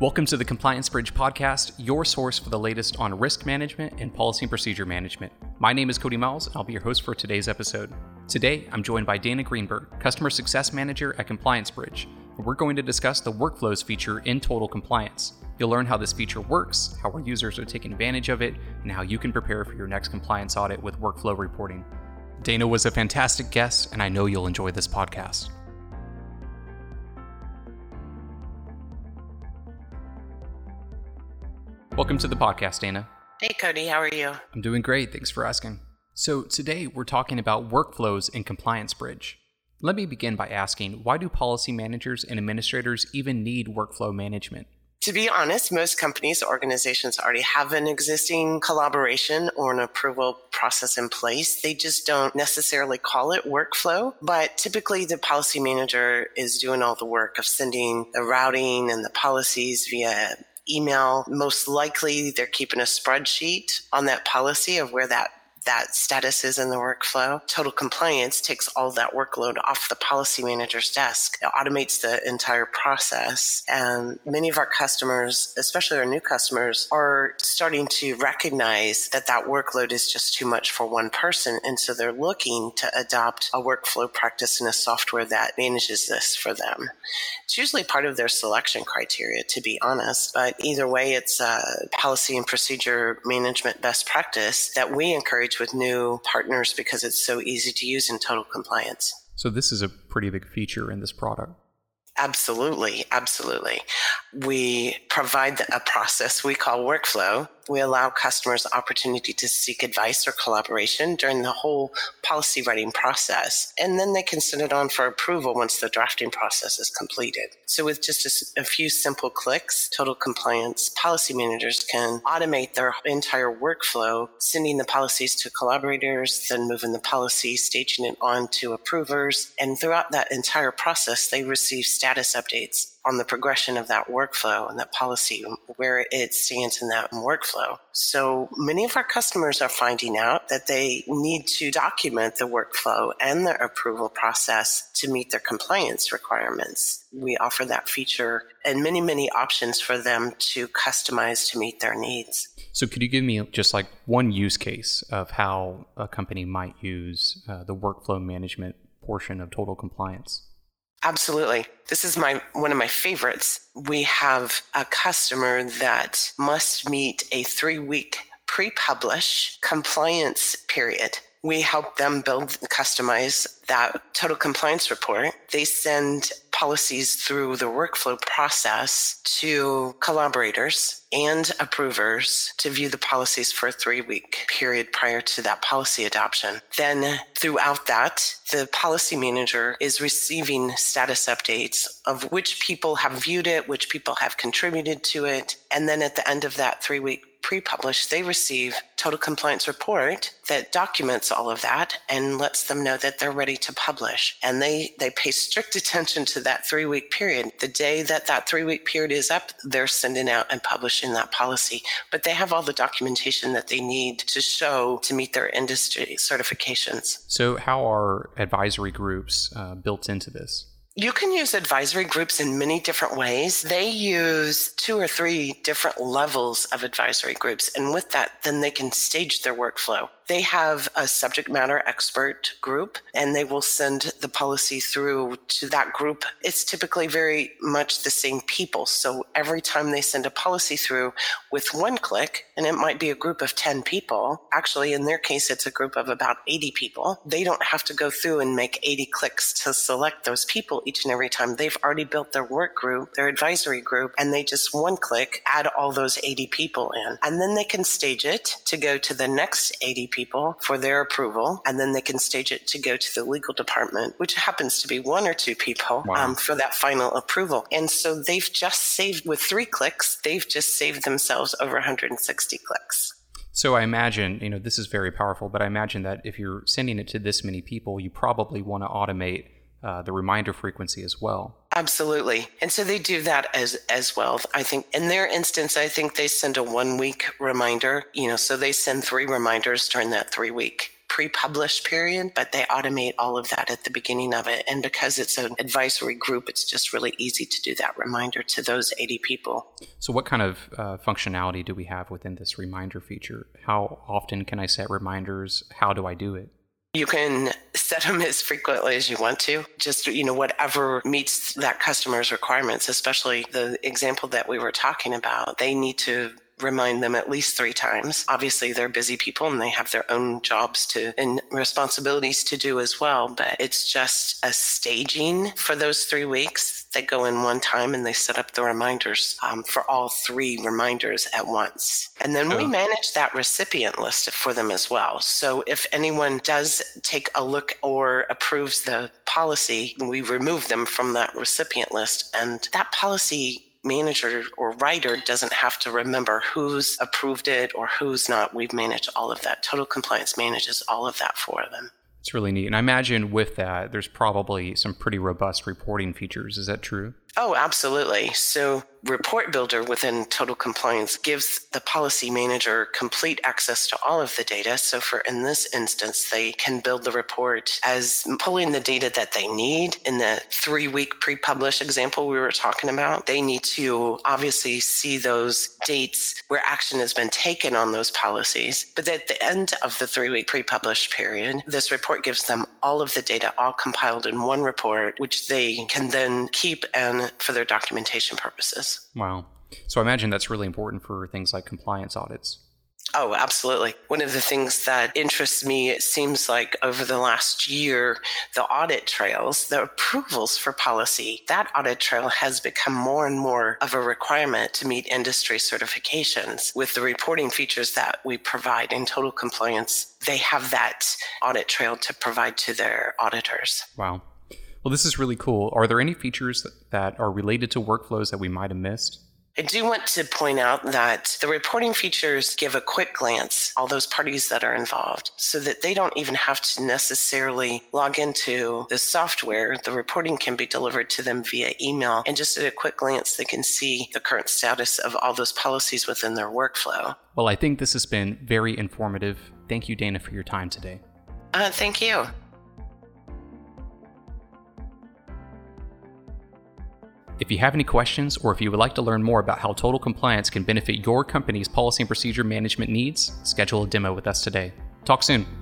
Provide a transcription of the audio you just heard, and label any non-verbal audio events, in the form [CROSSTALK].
Welcome to the ComplianceBridge podcast, your source for the latest on risk management and policy and procedure management. My name is Cody Miles, and I'll be your host for today's episode. Today, I'm joined by Dana Greenberg, Customer Success Manager at ComplianceBridge, we're going to discuss the workflows feature in Total Compliance. You'll learn how this feature works, how our users are taking advantage of it, and how you can prepare for your next compliance audit with workflow reporting. Dana was a fantastic guest, and I know you'll enjoy this podcast. Welcome to the podcast, Dana. Hey, Cody, how are you? I'm doing great. Thanks for asking. So, today we're talking about workflows in ComplianceBridge. Let me begin by asking why do policy managers and administrators even need workflow management? To be honest, most companies, organizations already have an existing collaboration or an approval process in place. They just don't necessarily call it workflow, but typically the policy manager is doing all the work of sending the routing and the policies via email. Most likely, they're keeping a spreadsheet on that policy of where that that status is in the workflow. Total compliance takes all that workload off the policy manager's desk. It automates the entire process. And many of our customers, especially our new customers, are starting to recognize that that workload is just too much for one person. And so they're looking to adopt a workflow practice and a software that manages this for them. It's usually part of their selection criteria, to be honest. But either way, it's a policy and procedure management best practice that we encourage with new partners because it's so easy to use in total compliance. So, this is a pretty big feature in this product. Absolutely, absolutely. We provide a process we call workflow we allow customers opportunity to seek advice or collaboration during the whole policy writing process. And then they can send it on for approval once the drafting process is completed. So, with just a, a few simple clicks, total compliance policy managers can automate their entire workflow, sending the policies to collaborators, then moving the policy, staging it on to approvers. And throughout that entire process, they receive status updates on the progression of that workflow and that policy, where it stands in that workflow. So many of our customers are finding out that they need to document the workflow and the approval process to meet their compliance requirements. We offer that feature and many, many options for them to customize to meet their needs. So, could you give me just like one use case of how a company might use uh, the workflow management portion of total compliance? Absolutely. This is my one of my favorites. We have a customer that must meet a 3-week pre-publish compliance period we help them build customize that total compliance report. They send policies through the workflow process to collaborators and approvers to view the policies for a three week period prior to that policy adoption. Then throughout that, the policy manager is receiving status updates of which people have viewed it, which people have contributed to it. And then at the end of that three week pre-published, they receive total compliance report that documents all of that and lets them know that they're ready to publish. And they, they pay strict attention to that three week period. The day that that three week period is up, they're sending out and publishing that policy. But they have all the documentation that they need to show to meet their industry certifications. So, how are advisory groups uh, built into this? You can use advisory groups in many different ways. They use two or three different levels of advisory groups. And with that, then they can stage their workflow. They have a subject matter expert group and they will send the policy through to that group. It's typically very much the same people. So every time they send a policy through with one click, and it might be a group of 10 people, actually, in their case, it's a group of about 80 people. They don't have to go through and make 80 clicks to select those people each and every time. They've already built their work group, their advisory group, and they just one click add all those 80 people in. And then they can stage it to go to the next 80 people people for their approval, and then they can stage it to go to the legal department, which happens to be one or two people wow. um, for that final approval. And so they've just saved with three clicks, they've just saved themselves over 160 clicks. So I imagine, you know, this is very powerful, but I imagine that if you're sending it to this many people, you probably want to automate uh, the reminder frequency as well. Absolutely. And so they do that as as well. I think in their instance, I think they send a one week reminder, you know, so they send three reminders during that three week pre publish period, but they automate all of that at the beginning of it. And because it's an advisory group, it's just really easy to do that reminder to those 80 people. So, what kind of uh, functionality do we have within this reminder feature? How often can I set reminders? How do I do it? You can set them [LAUGHS] as frequently as you want to. Just, you know, whatever meets that customer's requirements, especially the example that we were talking about. They need to remind them at least three times. Obviously, they're busy people and they have their own jobs to and responsibilities to do as well. But it's just a staging for those three weeks. They go in one time and they set up the reminders um, for all three reminders at once. And then we manage that recipient list for them as well. So if anyone does take a look or approves the policy, we remove them from that recipient list. And that policy manager or writer doesn't have to remember who's approved it or who's not. We've managed all of that. Total compliance manages all of that for them. It's really neat. And I imagine with that, there's probably some pretty robust reporting features. Is that true? Oh, absolutely. So, Report Builder within Total Compliance gives the policy manager complete access to all of the data. So, for in this instance, they can build the report as pulling the data that they need. In the three week pre publish example we were talking about, they need to obviously see those dates where action has been taken on those policies. But at the end of the three week pre publish period, this report gives them all of the data all compiled in one report, which they can then keep and for their documentation purposes. Wow. So I imagine that's really important for things like compliance audits. Oh, absolutely. One of the things that interests me, it seems like over the last year, the audit trails, the approvals for policy, that audit trail has become more and more of a requirement to meet industry certifications. With the reporting features that we provide in total compliance, they have that audit trail to provide to their auditors. Wow. Well, this is really cool. Are there any features that are related to workflows that we might have missed? I do want to point out that the reporting features give a quick glance all those parties that are involved so that they don't even have to necessarily log into the software. The reporting can be delivered to them via email and just at a quick glance they can see the current status of all those policies within their workflow. Well, I think this has been very informative. Thank you Dana for your time today. Uh, thank you. If you have any questions or if you would like to learn more about how Total Compliance can benefit your company's policy and procedure management needs, schedule a demo with us today. Talk soon.